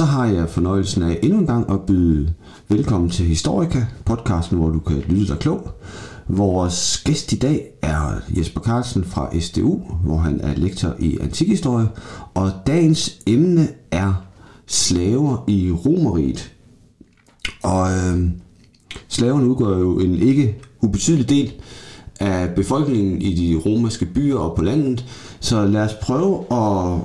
så har jeg fornøjelsen af endnu en gang at byde velkommen til Historika, podcasten, hvor du kan lytte dig klog. Vores gæst i dag er Jesper Carlsen fra SDU, hvor han er lektor i antikhistorie, og dagens emne er slaver i Romeriet. Og øh, slaverne udgør jo en ikke ubetydelig del af befolkningen i de romerske byer og på landet, så lad os prøve at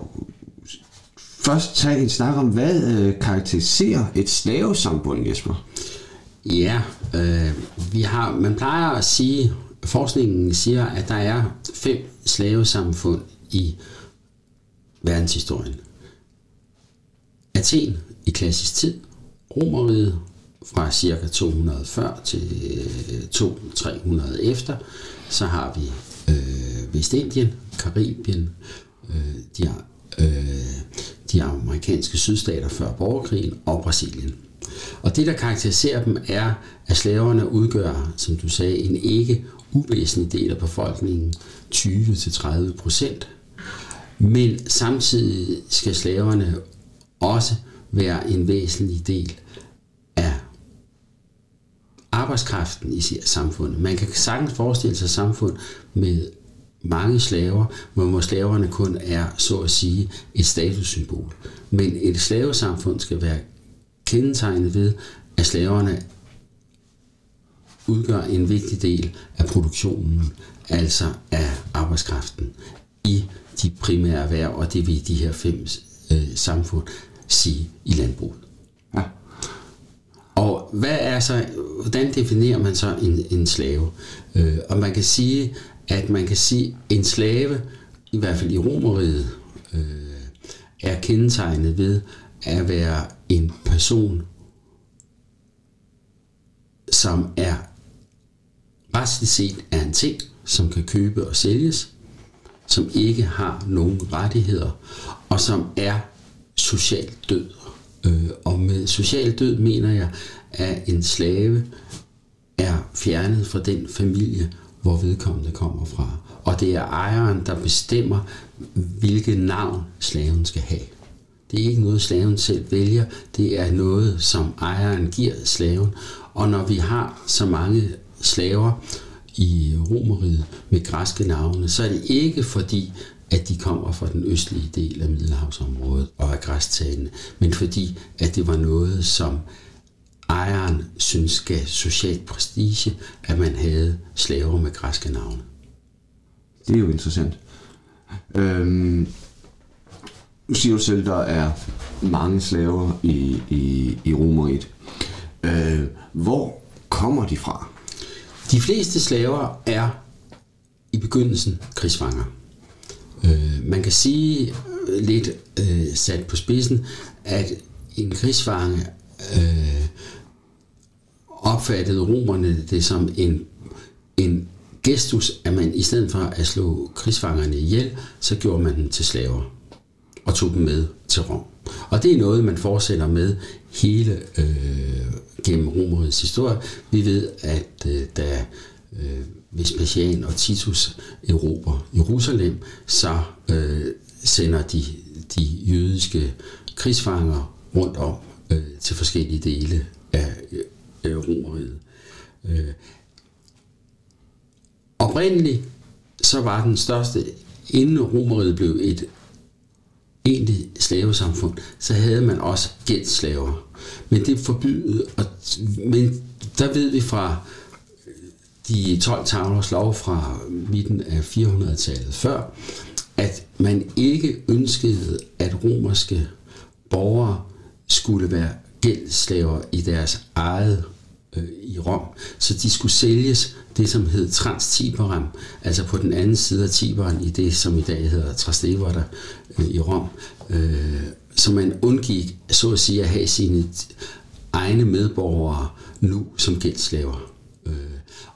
først tage en snak om, hvad øh, karakteriserer et slavesamfund, Jesper? Ja, øh, vi har, man plejer at sige, forskningen siger, at der er fem slavesamfund i verdenshistorien. Athen i klassisk tid, Romeriet fra ca. 240 til øh, 200-300 efter, så har vi øh, Vestindien, Karibien, øh, de, øh, de amerikanske sydstater før borgerkrigen og Brasilien. Og det, der karakteriserer dem, er, at slaverne udgør, som du sagde, en ikke uvæsentlig del af befolkningen, 20-30 procent. Men samtidig skal slaverne også være en væsentlig del af arbejdskraften i samfundet. Man kan sagtens forestille sig samfund med mange slaver, hvor slaverne kun er, så at sige, et statussymbol. Men et slavesamfund skal være kendetegnet ved, at slaverne udgør en vigtig del af produktionen, altså af arbejdskraften i de primære erhverv, og det vil de her fem øh, samfund sige i landbruget. Ja. Og hvad er så, hvordan definerer man så en, en slave? Øh, og man kan sige, at man kan sige, en slave, i hvert fald i romeriet, øh, er kendetegnet ved at være en person, som er retsligt set er en ting, som kan købe og sælges, som ikke har nogen rettigheder, og som er socialt død. Øh, og med social død mener jeg, at en slave er fjernet fra den familie, hvor vedkommende kommer fra. Og det er ejeren, der bestemmer, hvilket navn slaven skal have. Det er ikke noget, slaven selv vælger. Det er noget, som ejeren giver slaven. Og når vi har så mange slaver i Romeriet med græske navne, så er det ikke fordi, at de kommer fra den østlige del af Middelhavsområdet og er græstalende, men fordi, at det var noget, som ejeren synes gav social prestige, at man havde slaver med græske navne. Det er jo interessant. Øhm, nu siger du selv, der er mange slaver i, i, i Romeriet. Øh, hvor kommer de fra? De fleste slaver er i begyndelsen krigsfanger. Øh, man kan sige øh, lidt øh, sat på spidsen, at en krigsfange øh, opfattede romerne det som en, en gestus, at man i stedet for at slå krigsfangerne ihjel, så gjorde man dem til slaver og tog dem med til Rom. Og det er noget, man fortsætter med hele øh, gennem romerets historie. Vi ved, at øh, da øh, Vespasian og Titus erobrer Jerusalem, så øh, sender de de jødiske krigsfanger rundt om øh, til forskellige dele af øh, Romeriet. Øh, oprindeligt så var den største, inden Romeriet blev et egentlig slavesamfund, så havde man også gældslaver. Men det forbydet, og, men der ved vi fra de 12 tavlers lov fra midten af 400-tallet før, at man ikke ønskede, at romerske borgere skulle være gældslaver i deres eget øh, i Rom. Så de skulle sælges det, som hed Transtiberam, altså på den anden side af Tiberen i det, som i dag hedder Trastevere øh, i Rom. Øh, så man undgik, så at sige, at have sine egne medborgere nu som gældslaver. Øh,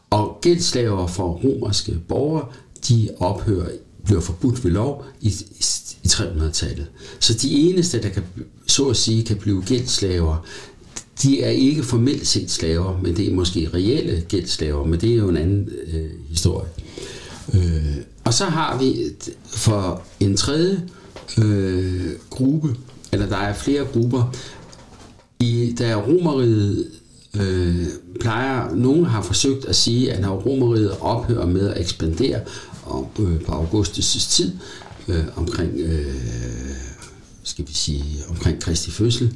og gældslaver for romerske borgere, de ophører bliver forbudt ved lov i, i, 300-tallet. Så de eneste, der kan, så at sige, kan blive gældslaver, de er ikke formelt set slaver, men det er måske reelle gældslaver, men det er jo en anden øh, historie. Øh, og så har vi for en tredje øh, gruppe eller der er flere grupper. I, da romeriet øh, plejer, nogen har forsøgt at sige, at når romeriet ophører med at ekspandere om, øh, på Augustus' tid, øh, omkring, øh, skal vi sige, omkring Kristi fødsel,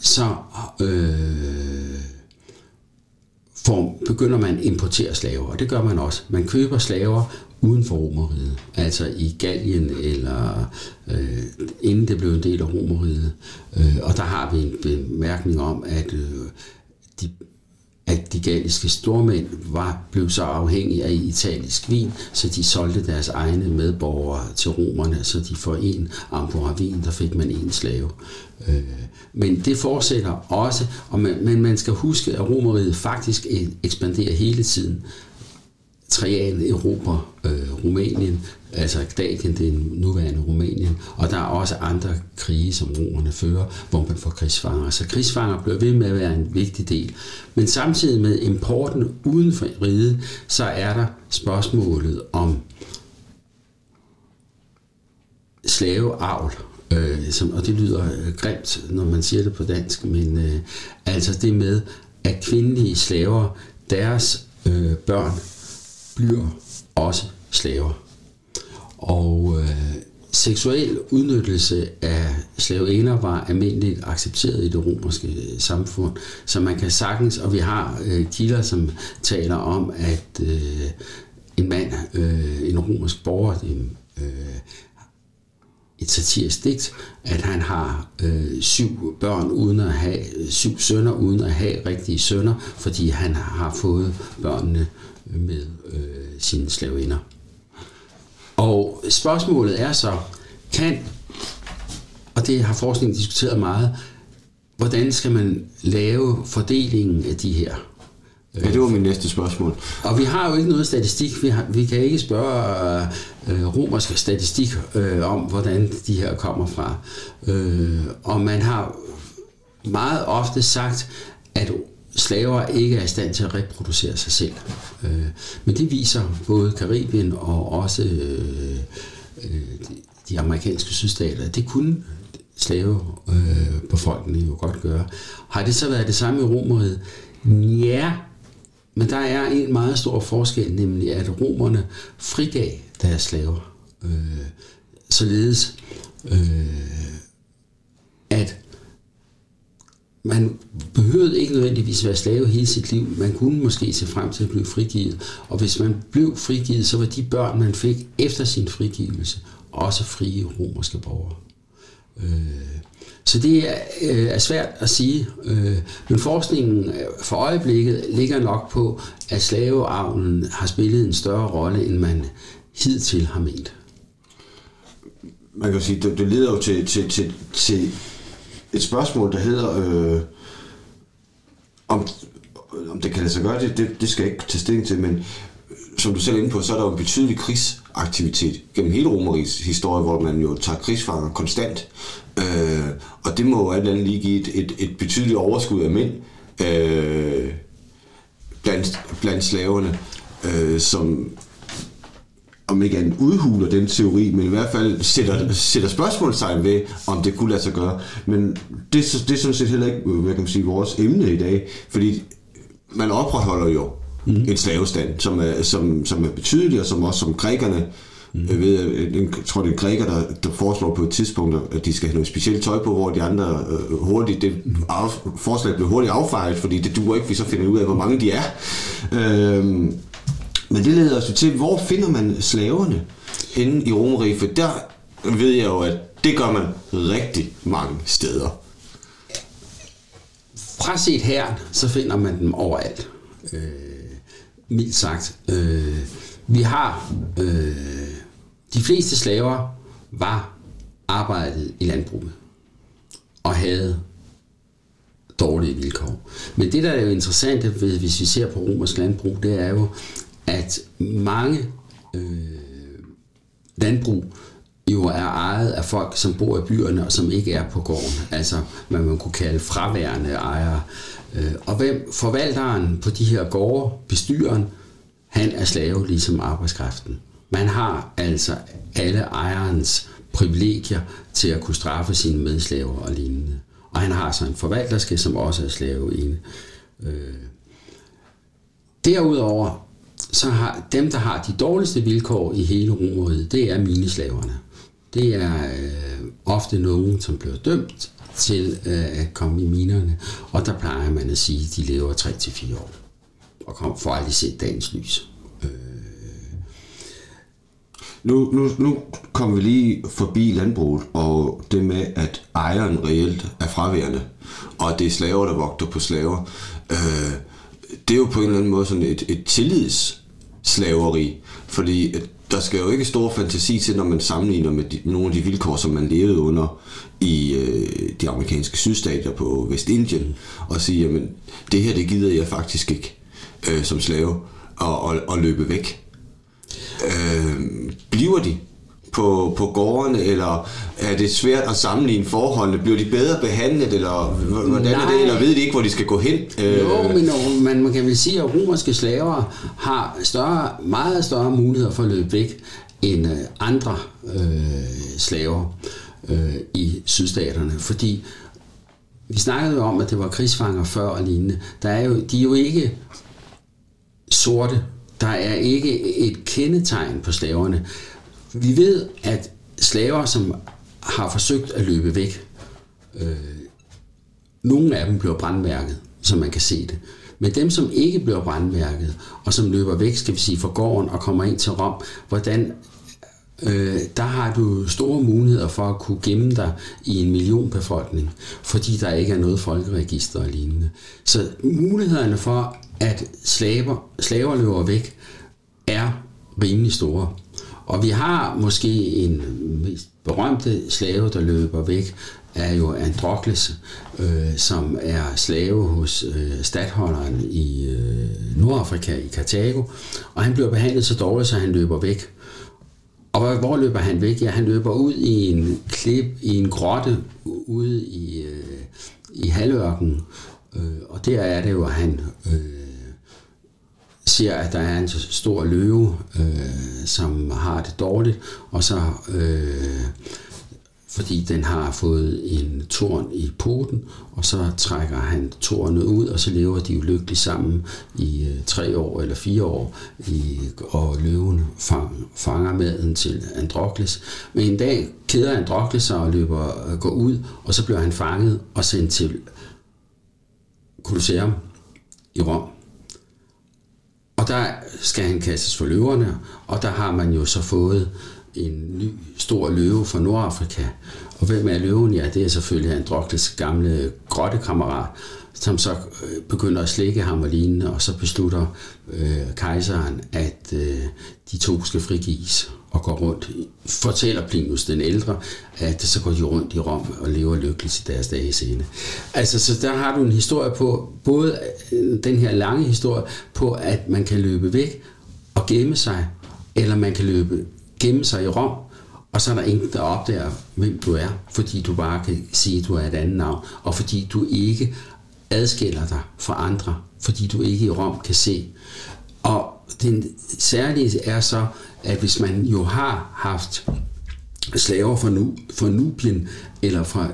så øh, form, begynder man at importere slaver, og det gør man også. Man køber slaver uden for romeriet, altså i Gallien eller øh, inden det blev en del af romeriet. Øh, og der har vi en bemærkning om, at øh, de at de galliske stormænd var, blev så afhængige af italisk vin, så de solgte deres egne medborgere til romerne, så de for en amphora vin, der fik man en slave. Øh, men det fortsætter også, og man, men man skal huske, at romeriet faktisk e-, ekspanderer hele tiden. Trajan erobrer øh, Rumænien, altså Gdakien, det er nuværende Rumænien, og der er også andre krige, som romerne fører, hvor man får krigsfanger. Så krigsfanger bliver ved med at være en vigtig del. Men samtidig med importen uden for riget, så er der spørgsmålet om slaveavl, øh, som, og det lyder øh, grimt, når man siger det på dansk, men øh, altså det med, at kvindelige slaver, deres øh, børn, bliver også slaver. Og øh, seksuel udnyttelse af slaveinder var almindeligt accepteret i det romerske øh, samfund, så man kan sagtens, og vi har øh, kilder, som taler om, at øh, en mand, øh, en romersk borger, en, øh, et satirisk digt, at han har øh, syv børn uden at have, øh, syv sønner uden at have rigtige sønner, fordi han har fået børnene øh, med øh, sine slavinder. Og spørgsmålet er så, kan, og det har forskningen diskuteret meget, hvordan skal man lave fordelingen af de her Ja, det var min næste spørgsmål. Og vi har jo ikke noget statistik. Vi, har, vi kan ikke spørge øh, romersk statistik øh, om, hvordan de her kommer fra. Øh, og man har meget ofte sagt, at slaver ikke er i stand til at reproducere sig selv. Øh, men det viser både Karibien og også øh, øh de amerikanske sydstater, det kunne slavebefolkningen øh, jo godt gøre. Har det så været det samme i Romeriet? Ja, men der er en meget stor forskel, nemlig at romerne frigav deres slaver. Øh, således øh, at man behøvede ikke nødvendigvis være slave hele sit liv. Man kunne måske se frem til at blive frigivet. Og hvis man blev frigivet, så var de børn, man fik efter sin frigivelse, også frie romerske borgere. Øh, så det er, øh, er svært at sige, øh, men forskningen øh, for øjeblikket ligger nok på, at slaveavlen har spillet en større rolle, end man hidtil har ment. Man kan sige, det, det leder jo til, til, til, til et spørgsmål, der hedder, øh, om, om det kan lade sig gøre, det, det, det skal jeg ikke tage stilling til, men som du selv er inde på, så er der jo en betydelig aktivitet gennem hele Romerigs historie, hvor man jo tager krigsfanger konstant. Øh, og det må jo alt andet lige give et, et, et betydeligt overskud af mænd øh, blandt, blandt slaverne, øh, som om ikke andet udhuler den teori, men i hvert fald sætter, sætter spørgsmålstegn ved, om det kunne lade sig gøre. Men det, det er sådan set heller ikke hvad kan man sige, vores emne i dag, fordi man opretholder jo mm. en slavestand, som er, som, som er betydelig, og som også som grækerne Mm. Jeg, ved, jeg tror, det er græker, der, der foreslår på et tidspunkt, at de skal have noget specielt tøj på, hvor de andre øh, hurtigt, det af, forslag blev hurtigt affejet, fordi det duer ikke, vi så finder ud af, hvor mange de er. Øh, men det leder os til, hvor finder man slaverne inde i Romeriet? For der ved jeg jo, at det gør man rigtig mange steder. Fra set her, så finder man dem overalt. Øh, mildt sagt. Øh, vi har øh, de fleste slaver var arbejdet i landbruget og havde dårlige vilkår. Men det, der er jo interessant, hvis vi ser på romersk landbrug, det er jo, at mange øh, landbrug jo er ejet af folk, som bor i byerne og som ikke er på gården. Altså, hvad man kunne kalde fraværende ejere. Øh, og hvem forvalteren på de her gårde, bestyren, han er slave ligesom arbejdskraften. Man har altså alle ejerens privilegier til at kunne straffe sine medslaver og lignende. Og han har så en forvalterske, som også er slave Øh. Derudover, så har dem, der har de dårligste vilkår i hele Romeriet, det er mineslaverne. Det er øh, ofte nogen, som bliver dømt til øh, at komme i minerne, og der plejer man at sige, at de lever 3-4 år, og kom, får aldrig set dagens lys. Øh. Nu, nu, nu kommer vi lige forbi landbruget, og det med, at ejeren reelt er fraværende, og det er slaver, der vogter på slaver. Øh, det er jo på en eller anden måde sådan et, et tillidsslaveri, fordi at der skal jo ikke stor fantasi til, når man sammenligner med de, nogle af de vilkår, som man levede under i øh, de amerikanske sydstater på Vestindien, og sige, jamen, det her, det gider jeg faktisk ikke øh, som slave at, at, og løbe væk. Øh, bliver de på, på gårdene, eller er det svært at sammenligne forholdene? Bliver de bedre behandlet, eller hvordan Nej. er det, eller ved de ikke, hvor de skal gå hen? Jo, men man, man kan vel sige, at romerske slaver har større, meget større muligheder for at løbe væk end øh, andre øh, slaver øh, i sydstaterne, fordi vi snakkede jo om, at det var krigsfanger før og lignende. Der er jo, de er jo ikke sorte. Der er ikke et kendetegn på slaverne. Vi ved, at slaver, som har forsøgt at løbe væk, øh, nogle af dem bliver brandmærket, så man kan se det. Men dem, som ikke bliver brandmærket, og som løber væk, skal vi sige, fra gården og kommer ind til Rom, hvordan øh, der har du store muligheder for at kunne gemme dig i en millionbefolkning, fordi der ikke er noget folkeregister og lignende. Så mulighederne for, at slaver, slaver løber væk, er rimelig store. Og vi har måske en mest berømte slave, der løber væk, er jo Androkles, øh, som er slave hos øh, stadholderen i øh, Nordafrika, i Karthago. Og han bliver behandlet så dårligt, så han løber væk. Og hvor løber han væk? Ja, han løber ud i en klip, i en grotte ude i, øh, i halvørken. Øh, og der er det jo, at han øh, ser, at der er en stor løve, øh, som har det dårligt, og så øh, fordi den har fået en torn i poten, og så trækker han tornet ud, og så lever de jo lykkeligt sammen i øh, tre år eller fire år, i, og løven fang, fanger maden til Androkles. Men en dag keder Androkles sig og løber, øh, går ud, og så bliver han fanget og sendt til Colosseum i Rom. Og der skal han kastes for løverne, og der har man jo så fået en ny stor løve fra Nordafrika. Og hvem er løven? Ja, det er selvfølgelig Androkles gamle grottekammerat, som så øh, begynder at slikke ham og lignende, og så beslutter øh, kejseren, at øh, de to skal frigives og går rundt. Fortæller Plinius den ældre, at så går de rundt i Rom og lever lykkeligt i deres dage scene. Altså, så der har du en historie på, både øh, den her lange historie på, at man kan løbe væk og gemme sig, eller man kan løbe, gemme sig i Rom, og så er der ingen, der opdager, hvem du er, fordi du bare kan sige, at du er et andet navn, og fordi du ikke adskiller dig fra andre, fordi du ikke i Rom kan se. Og den særlige er så, at hvis man jo har haft slaver fra, nu, fra Nubien eller fra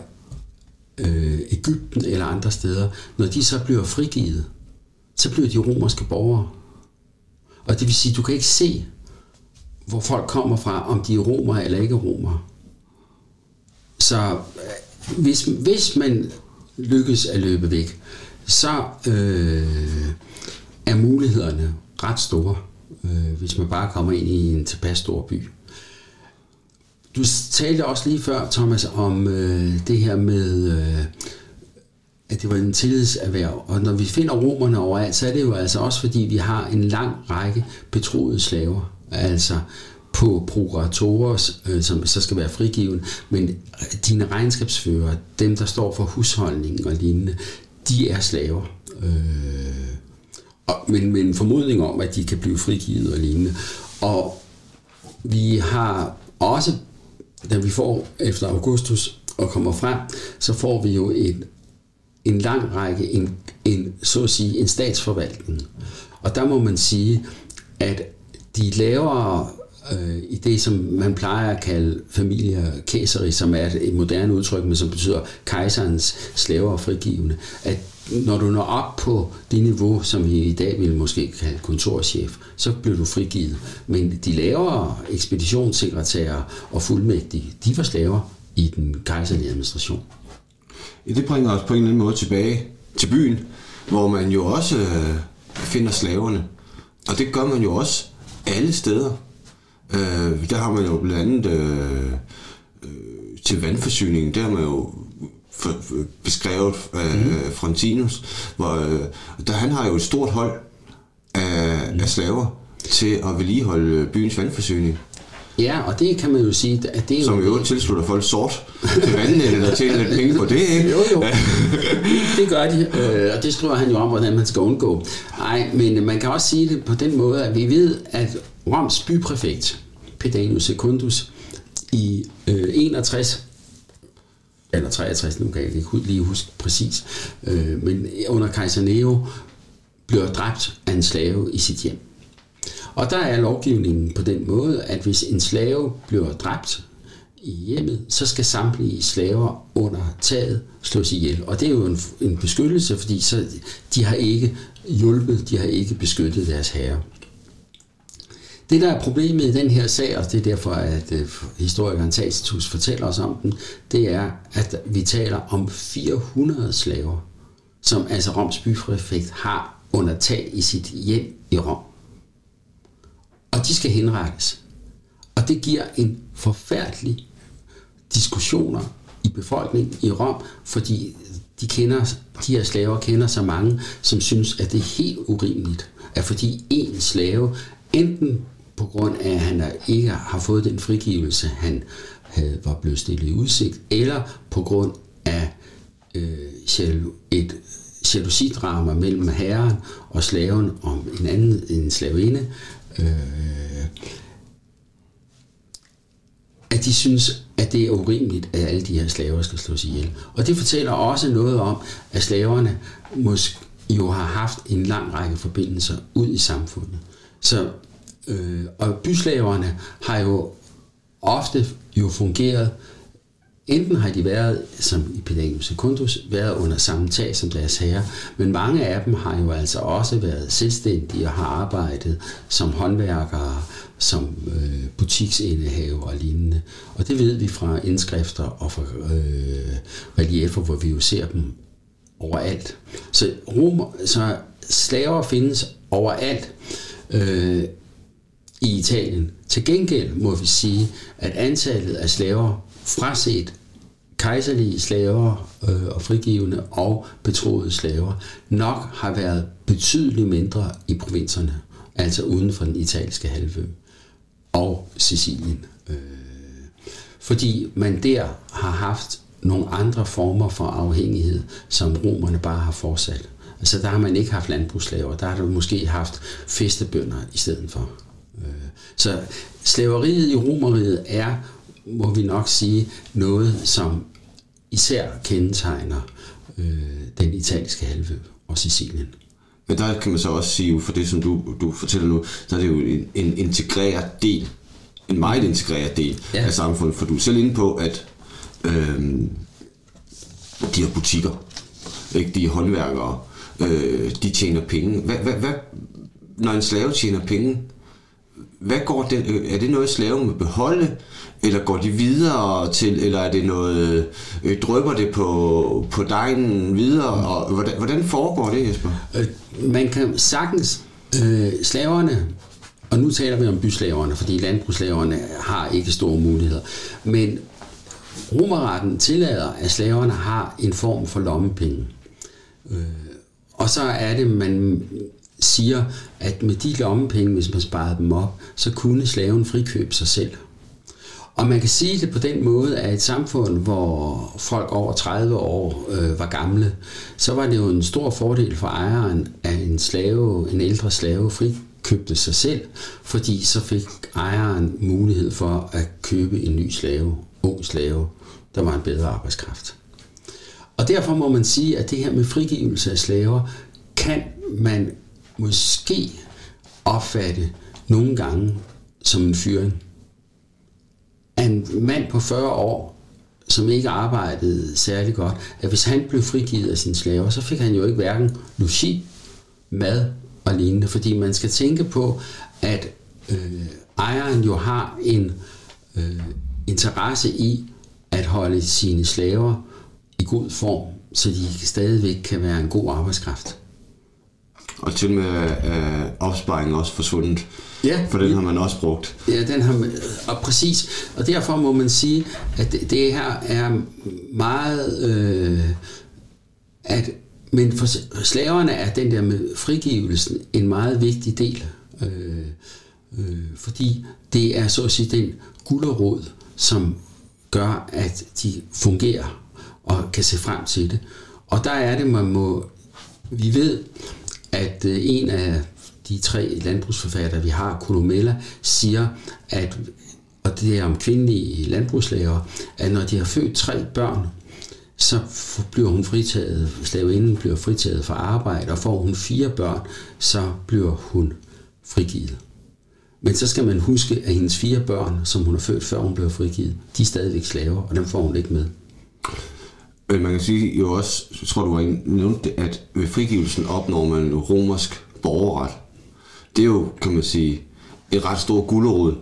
øh, Ægypten eller andre steder, når de så bliver frigivet, så bliver de romerske borgere. Og det vil sige, at du kan ikke se, hvor folk kommer fra, om de er romere eller ikke romere. Så øh, hvis, hvis man lykkes at løbe væk, så øh, er mulighederne ret store, øh, hvis man bare kommer ind i en tilpas stor by. Du talte også lige før, Thomas, om øh, det her med, øh, at det var en tillidserhverv. Og når vi finder romerne overalt, så er det jo altså også, fordi vi har en lang række betroede slaver. Altså på prokuratorer, øh, som så skal være frigiven, men dine regnskabsfører, dem der står for husholdning og lignende, de er slaver. Øh, og, men med en formodning om, at de kan blive frigivet og lignende. Og vi har også, da vi får efter Augustus og kommer frem, så får vi jo en, en lang række, en, en, så at sige, en statsforvaltning. Og der må man sige, at de lavere øh, i det, som man plejer at kalde familier kæseri, som er et moderne udtryk, men som betyder kejserens slaver og frigivende, at når du når op på det niveau, som vi i dag ville måske kalde kontorchef, så bliver du frigivet. Men de lavere ekspeditionssekretærer og fuldmægtige, de var slaver i den kejserlige administration. Det bringer os på en eller anden måde tilbage til byen, hvor man jo også øh, finder slaverne. Og det gør man jo også alle steder. Øh, der har man jo blandt andet øh, øh, til vandforsyningen, der har man jo for, for, beskrevet af mm. Frontinus, hvor øh, der, han har jo et stort hold af, mm. af slaver til at vedligeholde byens vandforsyning. Ja, og det kan man jo sige, at det er Som jo... jo tilslutter folk sort til vandnettet og tjener lidt penge på det, ikke? Jo, jo. det gør de, øh, og det skriver han jo om, hvordan man skal undgå. Nej, men man kan også sige det på den måde, at vi ved, at Roms bypræfekt, Pedanius Secundus, i øh, 61 eller 63, nu kan jeg ikke lige huske præcis, øh, men under kejser Nero bliver dræbt af en slave i sit hjem. Og der er lovgivningen på den måde, at hvis en slave bliver dræbt i hjemmet, så skal samtlige slaver under taget slås ihjel. Og det er jo en, en beskyttelse, fordi så, de har ikke hjulpet, de har ikke beskyttet deres herre. Det, der er problemet i den her sag, og det er derfor, at øh, historikeren Tacitus fortæller os om den, det er, at vi taler om 400 slaver, som altså Roms byprefekt har under tag i sit hjem i Rom og de skal henrettes. Og det giver en forfærdelig diskussioner i befolkningen i Rom, fordi de, kender, de her slaver kender så mange, som synes, at det er helt urimeligt, at fordi en slave, enten på grund af, at han ikke har fået den frigivelse, han havde, var blevet stillet i udsigt, eller på grund af øh, et jalousidrama mellem herren og slaven om en anden en slavinde, øh, at de synes, at det er urimeligt, at alle de her slaver skal slås ihjel. Og det fortæller også noget om, at slaverne måske jo har haft en lang række forbindelser ud i samfundet. Så, øh, og byslaverne har jo ofte jo fungeret Enten har de været, som i Pelagius Secundus, været under samme tag som deres herre, men mange af dem har jo altså også været selvstændige og har arbejdet som håndværkere, som øh, butiksindehaver og lignende. Og det ved vi fra indskrifter og fra øh, reliefer, hvor vi jo ser dem overalt. Så, romer, så slaver findes overalt øh, i Italien. Til gengæld må vi sige, at antallet af slaver fraset kejserlige slaver øh, og frigivende og betroede slaver nok har været betydeligt mindre i provinserne, altså uden for den italienske halvø og Sicilien. Øh, fordi man der har haft nogle andre former for afhængighed, som romerne bare har fortsat. Altså der har man ikke haft landbrugsslaver, der har du måske haft festebønder i stedet for. Øh, så slaveriet i romeriet er må vi nok sige, noget, som især kendetegner øh, den italienske halvø og Sicilien. Men der kan man så også sige, for det som du, du fortæller nu, så er det jo en, en integreret del, en meget integreret del ja. af samfundet, for du er selv inde på, at øh, de har butikker, ikke? de er håndværkere, øh, de tjener penge. Hvad, hvad, hvad, når en slave tjener penge, hvad går det, øh, er det noget, slaven må beholde, eller går de videre til, eller er det noget, øh, drøber det på, på dejen videre, og hvordan, hvordan foregår det, Jesper? Øh, man kan sagtens, øh, slaverne, og nu taler vi om byslaverne, fordi landbrugsslaverne har ikke store muligheder, men romerretten tillader, at slaverne har en form for lommepenge. Øh, og så er det, man siger, at med de lommepenge, hvis man sparede dem op, så kunne slaven frikøbe sig selv. Og man kan sige det på den måde, at et samfund, hvor folk over 30 år øh, var gamle, så var det jo en stor fordel for ejeren, at en slave, en ældre slave frikøbte sig selv, fordi så fik ejeren mulighed for at købe en ny slave, ung slave, der var en bedre arbejdskraft. Og derfor må man sige, at det her med frigivelse af slaver, kan man måske opfatte nogle gange som en fyring. En mand på 40 år, som ikke arbejdede særlig godt, at hvis han blev frigivet af sine slaver, så fik han jo ikke hverken logi, mad og lignende, fordi man skal tænke på, at øh, ejeren jo har en øh, interesse i at holde sine slaver i god form, så de stadigvæk kan være en god arbejdskraft. Og til med er opsparingen også forsvundet. Ja. For den har man også brugt. Ja, den har man, og præcis. Og derfor må man sige, at det, det her er meget... Øh, at, men for slaverne er den der med frigivelsen en meget vigtig del. Øh, øh, fordi det er så at sige den gulderråd, som gør, at de fungerer og kan se frem til det. Og der er det, man må... Vi ved, at øh, en af de tre landbrugsforfattere, vi har, Columella, siger, at, og det er om kvindelige landbrugslæger, at når de har født tre børn, så bliver hun fritaget, slaveinden bliver fritaget fra arbejde, og får hun fire børn, så bliver hun frigivet. Men så skal man huske, at hendes fire børn, som hun har født før hun blev frigivet, de er stadigvæk slaver, og dem får hun ikke med. Men man kan sige jo også, jeg tror du har nævnt det, at ved frigivelsen opnår man romersk borgerret. Det er jo, kan man sige, et ret stort gulderod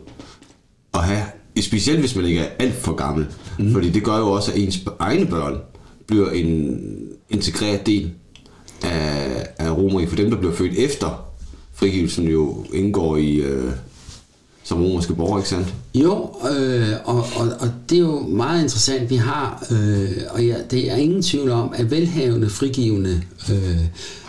at have, specielt hvis man ikke er alt for gammel. Mm. Fordi det gør jo også, at ens egne børn bliver en integreret del af, af romeriet. For dem, der bliver født efter frigivelsen, jo indgår i... Øh, som romerske borger, ikke sandt? Jo, øh, og, og, og det er jo meget interessant. Vi har, øh, og ja, det er ingen tvivl om, at velhavende, frigivende øh,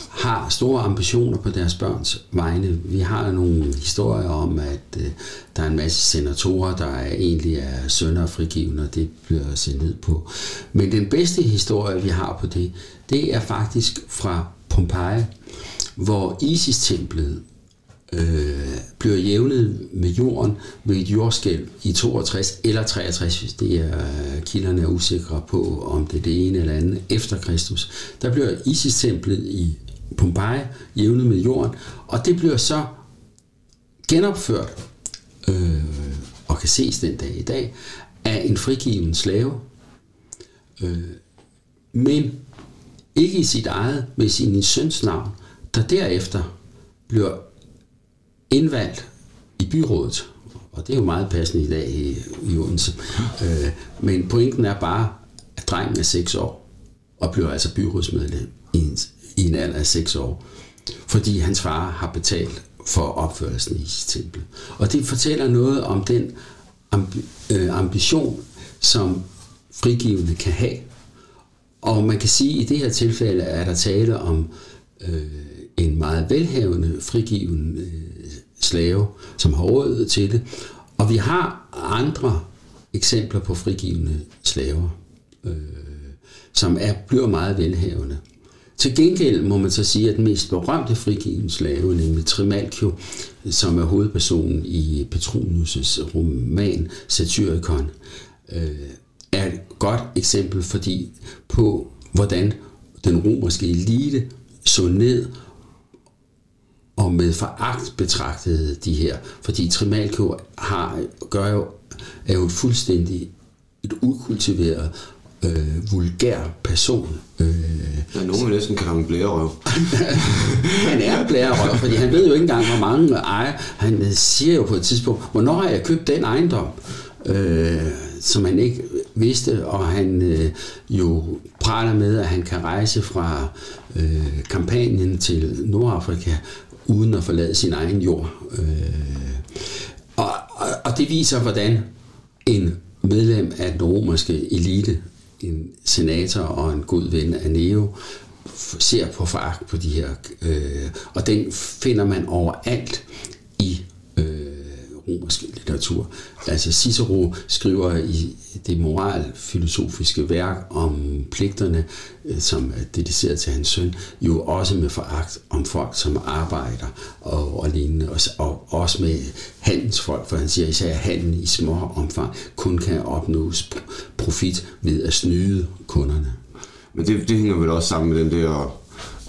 har store ambitioner på deres børns vegne. Vi har nogle historier om, at øh, der er en masse senatorer, der er egentlig er sønner og frigivende, og det bliver set ned på. Men den bedste historie, vi har på det, det er faktisk fra Pompeji, hvor Isis-templet øh, bliver jævnet med jorden ved et jordskælv i 62 eller 63, det er øh, kilderne er usikre på, om det er det ene eller andet, efter Kristus. Der bliver Isis-templet i Pompeji jævnet med jorden, og det bliver så genopført øh, og kan ses den dag i dag af en frigiven slave, øh, men ikke i sit eget, men i sin søns navn, der derefter bliver indvalgt i byrådet, og det er jo meget passende i dag i, i Odense. Øh, men pointen er bare, at drengen er 6 år, og bliver altså byrådsmedlem i en, i en alder af 6 år, fordi hans far har betalt for opførelsen i sit tempel. Og det fortæller noget om den ambi, øh, ambition, som frigivende kan have. Og man kan sige, at i det her tilfælde er der tale om øh, en meget velhavende, frigivende øh, slave, som har råd til det. Og vi har andre eksempler på frigivende slaver, øh, som er, bliver meget velhavende. Til gengæld må man så sige, at den mest berømte frigivende slave, nemlig Trimalchio, som er hovedpersonen i Petronius' roman Satyricon, øh, er et godt eksempel fordi på, hvordan den romerske elite så ned og med foragt betragtede de her, fordi Trimalchio har, gør jo, er jo fuldstændig et ukultiveret, øh, vulgær person. Øh, ja, nogen vil næsten kalde ham blærerøv. han er blærerøv, fordi han ved jo ikke engang, hvor mange ejer. Han siger jo på et tidspunkt, hvornår har jeg købt den ejendom? Øh, som han ikke vidste, og han øh, jo praler med, at han kan rejse fra øh, kampagnen til Nordafrika uden at forlade sin egen jord. Øh, og, og, og det viser, hvordan en medlem af den romerske elite, en senator og en god ven af Neo, ser på foragt på de her, øh, og den finder man overalt i romersk litteratur. Altså Cicero skriver i det moralfilosofiske værk om pligterne, øh, som er dediceret til hans søn, jo også med foragt om folk, som arbejder og, og lignende, og, og også med handelsfolk, for han siger især, at handel i små omfang kun kan opnås profit ved at snyde kunderne. Men det, det hænger vel også sammen med den der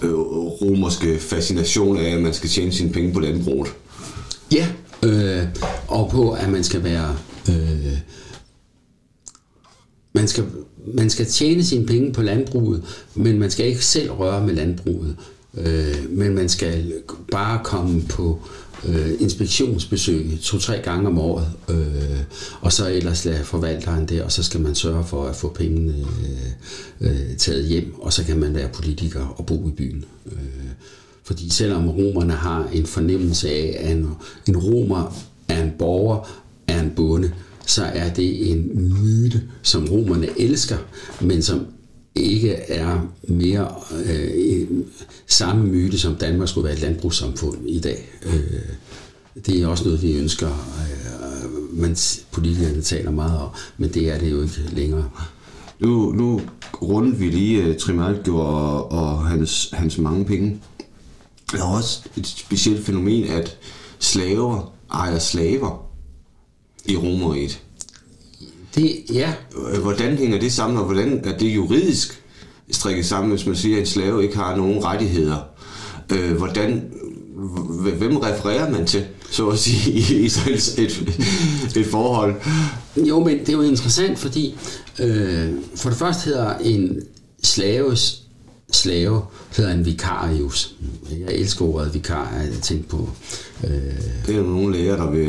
øh, romerske fascination af, at man skal tjene sine penge på landbruget. Ja, øh, og på, at man skal være... Øh, man skal, man skal tjene sine penge på landbruget, men man skal ikke selv røre med landbruget. Øh, men man skal bare komme på øh, inspektionsbesøg to-tre gange om året, øh, og så ellers lade forvalteren det, og så skal man sørge for at få pengene øh, øh, taget hjem, og så kan man være politiker og bo i byen. Øh, fordi selvom romerne har en fornemmelse af, at en, en romer er en borger, er en bonde, så er det en myte, som romerne elsker, men som ikke er mere øh, samme myte, som Danmark skulle være et landbrugssamfund i dag. Øh, det er også noget, vi ønsker, øh, man politikerne taler meget om, men det er det jo ikke længere. Nu, nu rundede vi lige øh, uh, Trimalchio og, og hans, hans mange penge. Der er også et specielt fænomen, at slaver ejer slaver i Romeriet. Det, ja. Hvordan hænger det sammen, og hvordan er det juridisk strikket sammen, hvis man siger, at en slave ikke har nogen rettigheder? Øh, hvordan, hvem refererer man til, så at sige, i, i et, et, et forhold? Jo, men det er jo interessant, fordi øh, for det første hedder en slaves slave hedder en vikarius. Jeg elsker ordet vikar, jeg tænkte på. Øh... Det er jo nogle læger, der vil...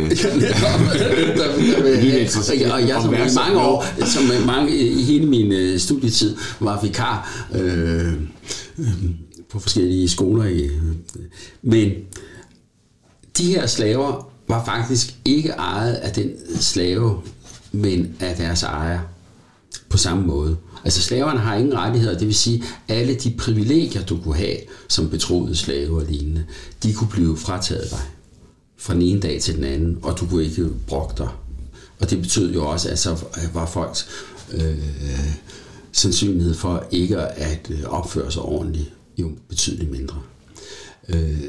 vil og jeg som i mange år, som mange, i hele min uh, studietid, var vikar øh, øh, på forskellige skoler. I, men de her slaver var faktisk ikke ejet af den slave, men af deres ejer på samme måde. Altså slaverne har ingen rettigheder, det vil sige, alle de privilegier, du kunne have som betroet slave og lignende, de kunne blive frataget dig fra den ene dag til den anden, og du kunne ikke brokke dig. Og det betød jo også, at så var folks øh, sandsynlighed for ikke at opføre sig ordentligt jo betydeligt mindre. Øh,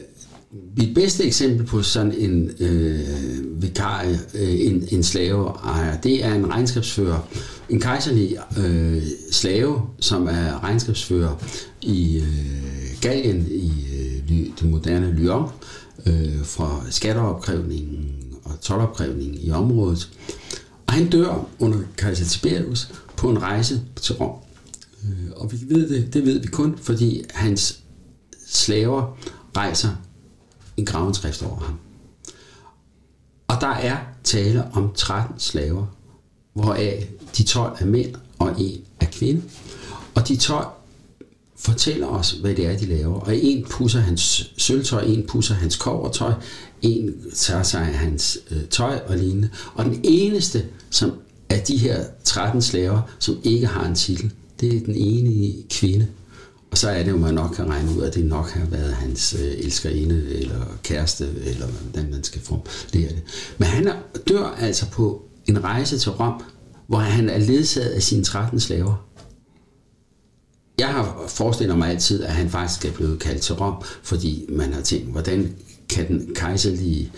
mit bedste eksempel på sådan en øh, vikar, øh, en, en slaveejer, det er en regnskabsfører, en kejserlig øh, slave, som er regnskabsfører i øh, Gallien, i øh, det moderne Lyon, øh, fra skatteopkrævningen og tolvopkrævningen i området. Og han dør under kejser Tiberius på en rejse til Rom. Øh, og vi ved det, det ved vi kun, fordi hans slaver rejser en gravenskrift over ham. Og der er tale om 13 slaver, hvoraf de 12 er mænd og en er kvinde. Og de 12 fortæller os, hvad det er, de laver. Og en pusser hans sølvtøj, en pusser hans kovertøj, en tager sig af hans øh, tøj og lignende. Og den eneste, som af de her 13 slaver, som ikke har en titel, det er den ene kvinde. Og så er det jo, man nok kan regne ud, at det nok har været hans øh, elskerinde, eller kæreste, eller hvordan man skal formulere det. Men han dør altså på en rejse til Rom, hvor han er ledsaget af sine 13 slaver. Jeg har forestillet mig altid, at han faktisk er blevet kaldt til Rom, fordi man har tænkt, hvordan kan den kejserlige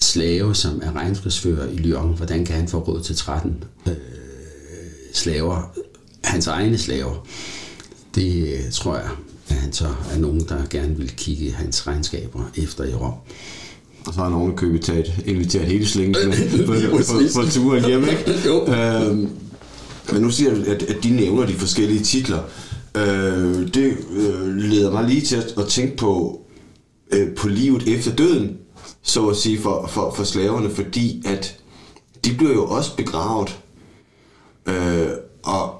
slave, som er regnskabsfører i Lyon, hvordan kan han få råd til 13 øh, slaver, hans egne slaver? Det øh, tror jeg, at han så er nogen, der gerne vil kigge hans regnskaber efter i Rom. Og så har nogen købet taget, inviteret hele slængen på, på, på, på turen hjem, ikke? jo. Øhm, men nu siger du, at, at de nævner de forskellige titler. Øh, det øh, leder mig lige til at, at tænke på, øh, på livet efter døden, så at sige, for, for, for slaverne, fordi at de bliver jo også begravet. Øh, og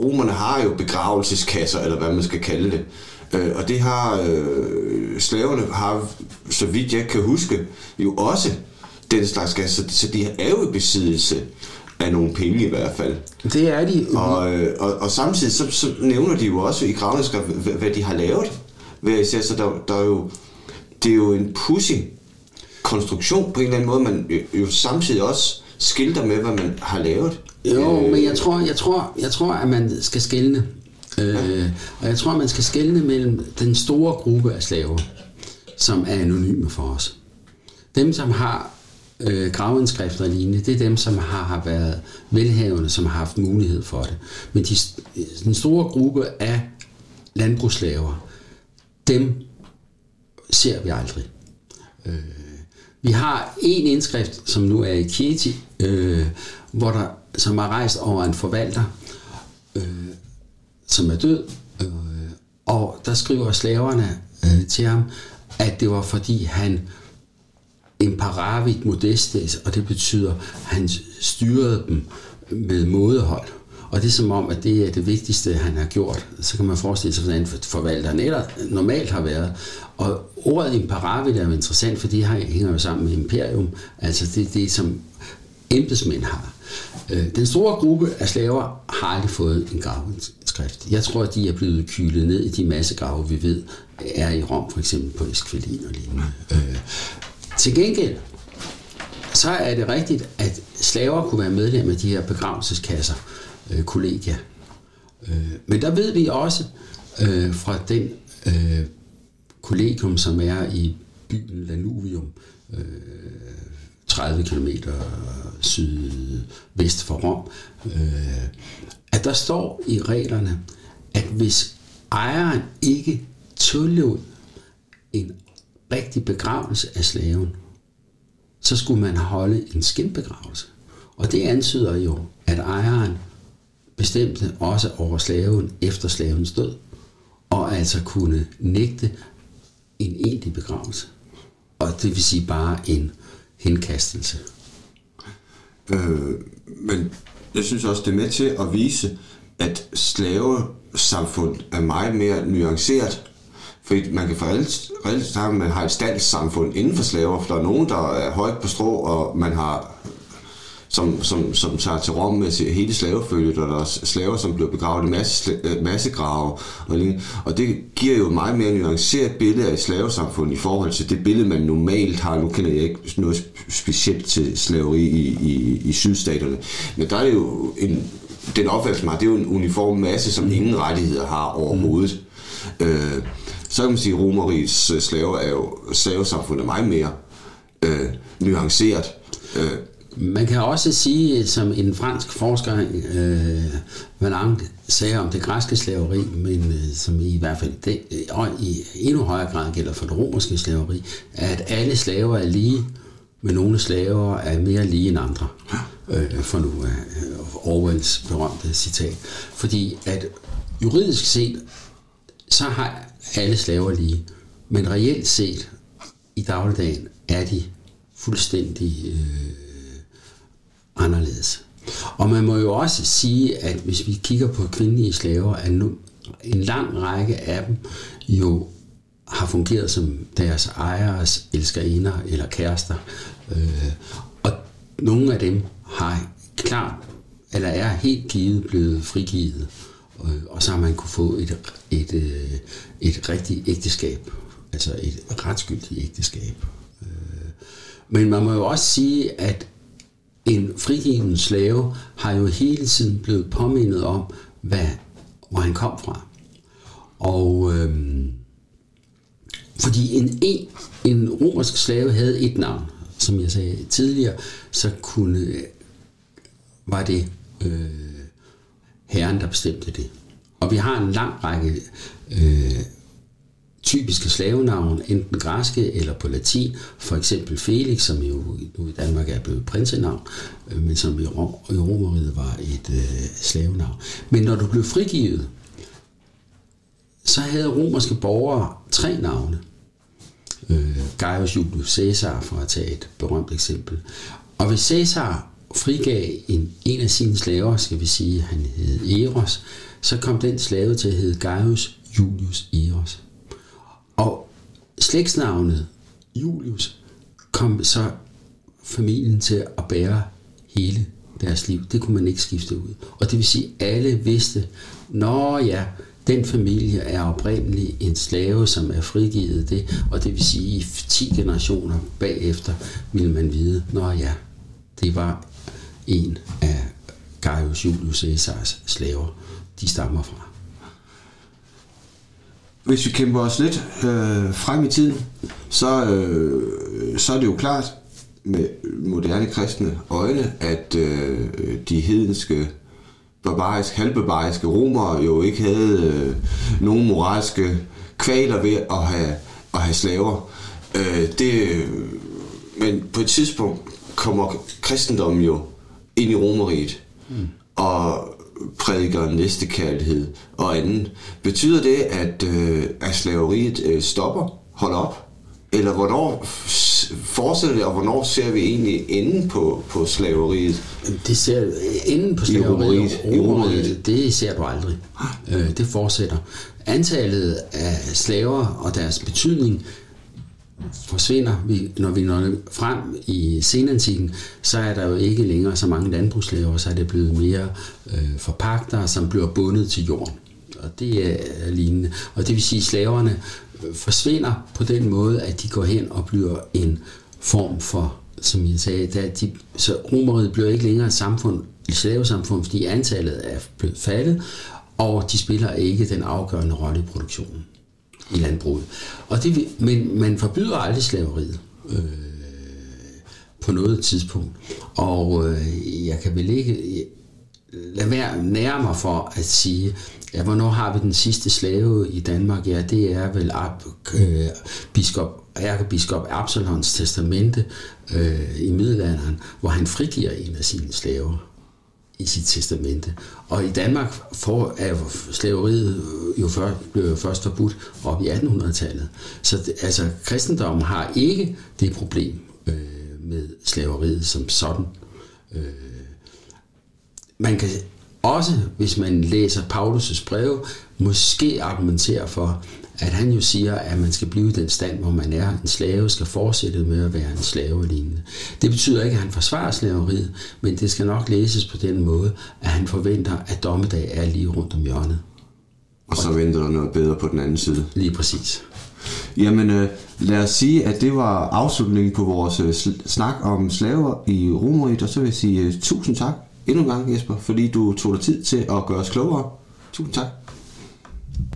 romerne har jo begravelseskasser, eller hvad man skal kalde det. Øh, og det har øh, slaverne har, så vidt jeg kan huske, jo også den slags kasser. Så, så de er jo i besiddelse af nogle penge i hvert fald. Det er de. Og, øh, og, og samtidig så, så nævner de jo også i gravningsskrift, hvad, hvad de har lavet. Hvad især, så der, der er jo, det er jo en pussy konstruktion på en eller anden måde, man jo samtidig også skilter med, hvad man har lavet. Jo, øh, men jeg tror, jeg tror, jeg tror, at man skal skille. Øh, og jeg tror, at man skal skille mellem den store gruppe af slaver, som er anonyme for os. Dem, som har øh, gravindskrifter og lignende, det er dem, som har, har været velhavende, som har haft mulighed for det. Men de, den store gruppe af landbrugsslaver, dem ser vi aldrig. Øh, Vi har en indskrift, som nu er i Kieti, øh, hvor der, som er rejst over en forvalter, øh, som er død, øh, og der skriver slaverne øh, til ham, at det var fordi han imparavit modestes, og det betyder, at han styrede dem med mådehold. Og det er som om, at det er det vigtigste, han har gjort. Så kan man forestille sig, hvordan forvalteren eller normalt har været. Og ordet imparavit er jo interessant, for det hænger jo sammen med imperium. Altså det, det som embedsmænd har. Øh, den store gruppe af slaver har aldrig fået en gravskrift. Jeg tror, at de er blevet kylet ned i de massegrave, vi ved er i Rom, for eksempel på Esquilin og lignende. Øh, til gengæld, så er det rigtigt, at slaver kunne være medlem af de her begravelseskasser, øh, kollegia. Øh, men der ved vi også øh, fra den øh, kollegium, som er i byen Lanuvium, øh, 30 km sydvest for Rom, øh, at der står i reglerne, at hvis ejeren ikke tillod en rigtig begravelse af slaven, så skulle man holde en skinbegravelse. Og det antyder jo, at ejeren bestemte også over slaven efter slavens død, og altså kunne nægte en egentlig begravelse. Og det vil sige bare en henkastelse. Øh, men jeg synes også, det er med til at vise, at slavesamfund er meget mere nuanceret. Fordi man kan for reelt sagt, man har et standssamfund inden for slaver, for der er nogen, der er højt på strå, og man har som, som, som tager til Rom med hele slavefølget, og der er slaver, som bliver begravet i masse, øh, massegrave. Og, og det giver jo et meget mere nuanceret billede af et slavesamfund i forhold til det billede, man normalt har. Nu kender jeg ikke noget specielt til slaveri i, i, i sydstaterne, men der er jo en, den opfattelse det er jo en uniform masse, som ingen rettigheder har overhovedet. Mm. Øh, så kan man sige, at Romeriets øh, slaver er jo slavesamfundet meget mere øh, nuanceret. Øh, man kan også sige, som en fransk forsker, øh, Valang, sagde om det græske slaveri, men øh, som i hvert fald det, og i endnu højere grad gælder for det romerske slaveri, at alle slaver er lige, men nogle slaver er mere lige end andre. Øh, for nu øh, Orwells berømte citat. Fordi at juridisk set, så har alle slaver lige, men reelt set i dagligdagen er de fuldstændig øh, anderledes. Og man må jo også sige, at hvis vi kigger på kvindelige slaver, at nu, en lang række af dem jo har fungeret som deres ejeres elskerinder eller kærester. Øh, og nogle af dem har klart, eller er helt givet blevet frigivet. Øh, og så har man kunne få et, et, et, et rigtigt ægteskab, altså et retsgyldigt ægteskab. Øh, men man må jo også sige, at en frigiven slave har jo hele tiden blevet påmindet om, hvad, hvor han kom fra. Og øhm, fordi en, en, en romersk slave havde et navn, som jeg sagde tidligere, så kunne øh, var det øh, herren, der bestemte det. Og vi har en lang række øh, typiske slavenavn, enten græske eller på latin, for eksempel Felix, som jo nu i Danmark er blevet prinsenavn, øh, men som i, Rom, i Romeriet var et øh, slavenavn. Men når du blev frigivet, så havde romerske borgere tre navne. Øh, Gaius Julius Caesar, for at tage et berømt eksempel. Og hvis Caesar frigav en, en af sine slaver, skal vi sige, han hed Eros, så kom den slave til at hedde Gaius Julius Eros. Slægtsnavnet Julius kom så familien til at bære hele deres liv. Det kunne man ikke skifte ud. Og det vil sige, at alle vidste, nå ja, den familie er oprindeligt en slave, som er frigivet det, og det vil sige, at i 10 generationer bagefter ville man vide, nå ja, det var en af Gaius Julius Caesars slaver, de stammer fra. Hvis vi kæmper os lidt øh, frem i tiden, så, øh, så er det jo klart med moderne kristne øjne, at øh, de hedenske barbariske, halvbarbariske romere jo ikke havde øh, nogen moralske kvaler ved at have, at have slaver. Øh, det men på et tidspunkt kommer kristendommen jo ind i romeriet, mm. og prædiker næstekærlighed og anden. Betyder det, at, øh, at slaveriet øh, stopper, holder op? Eller hvornår fortsætter det, og hvornår ser vi egentlig enden på, på slaveriet? Det ser enden på slaveriet, I romeriet, det ser du aldrig. Øh, det fortsætter. Antallet af slaver og deres betydning forsvinder, vi, når vi når frem i senantikken, så er der jo ikke længere så mange landbrugsslaver, så er det blevet mere øh, forpagtere, som bliver bundet til jorden. Og det er lignende. Og det vil sige, at slaverne øh, forsvinder på den måde, at de går hen og bliver en form for, som jeg sagde, der de, så romeriet bliver ikke længere et samfund, et slavesamfund, fordi antallet er blevet faldet, og de spiller ikke den afgørende rolle i produktionen i landbruget. Og det, men man forbyder aldrig slaveriet øh, på noget tidspunkt. Og øh, jeg kan vel ikke øh, lade være nærmere for at sige, ja, hvornår har vi den sidste slave i Danmark? Ja, det er vel ab, øh, biskop, ærkebiskop Absalons testamente øh, i middelalderen, hvor han frigiver en af sine slaver i sit testamente. Og i Danmark for, er slaveriet øh, jo før, blev jo først forbudt op i 1800-tallet. Så det, altså, kristendommen har ikke det problem øh, med slaveriet som sådan. Øh, man kan også, hvis man læser Paulus' breve, måske argumentere for, at han jo siger, at man skal blive i den stand, hvor man er. En slave skal fortsætte med at være en slave lignende. Det betyder ikke, at han forsvarer slaveriet, men det skal nok læses på den måde, at han forventer, at dommedag er lige rundt om hjørnet. Og så venter der noget bedre på den anden side. Lige præcis. Jamen, øh, lad os sige, at det var afslutningen på vores øh, snak om slaver i Romeriet, og så vil jeg sige uh, tusind tak endnu en gang, Jesper, fordi du tog dig tid til at gøre os klogere. Tusind tak.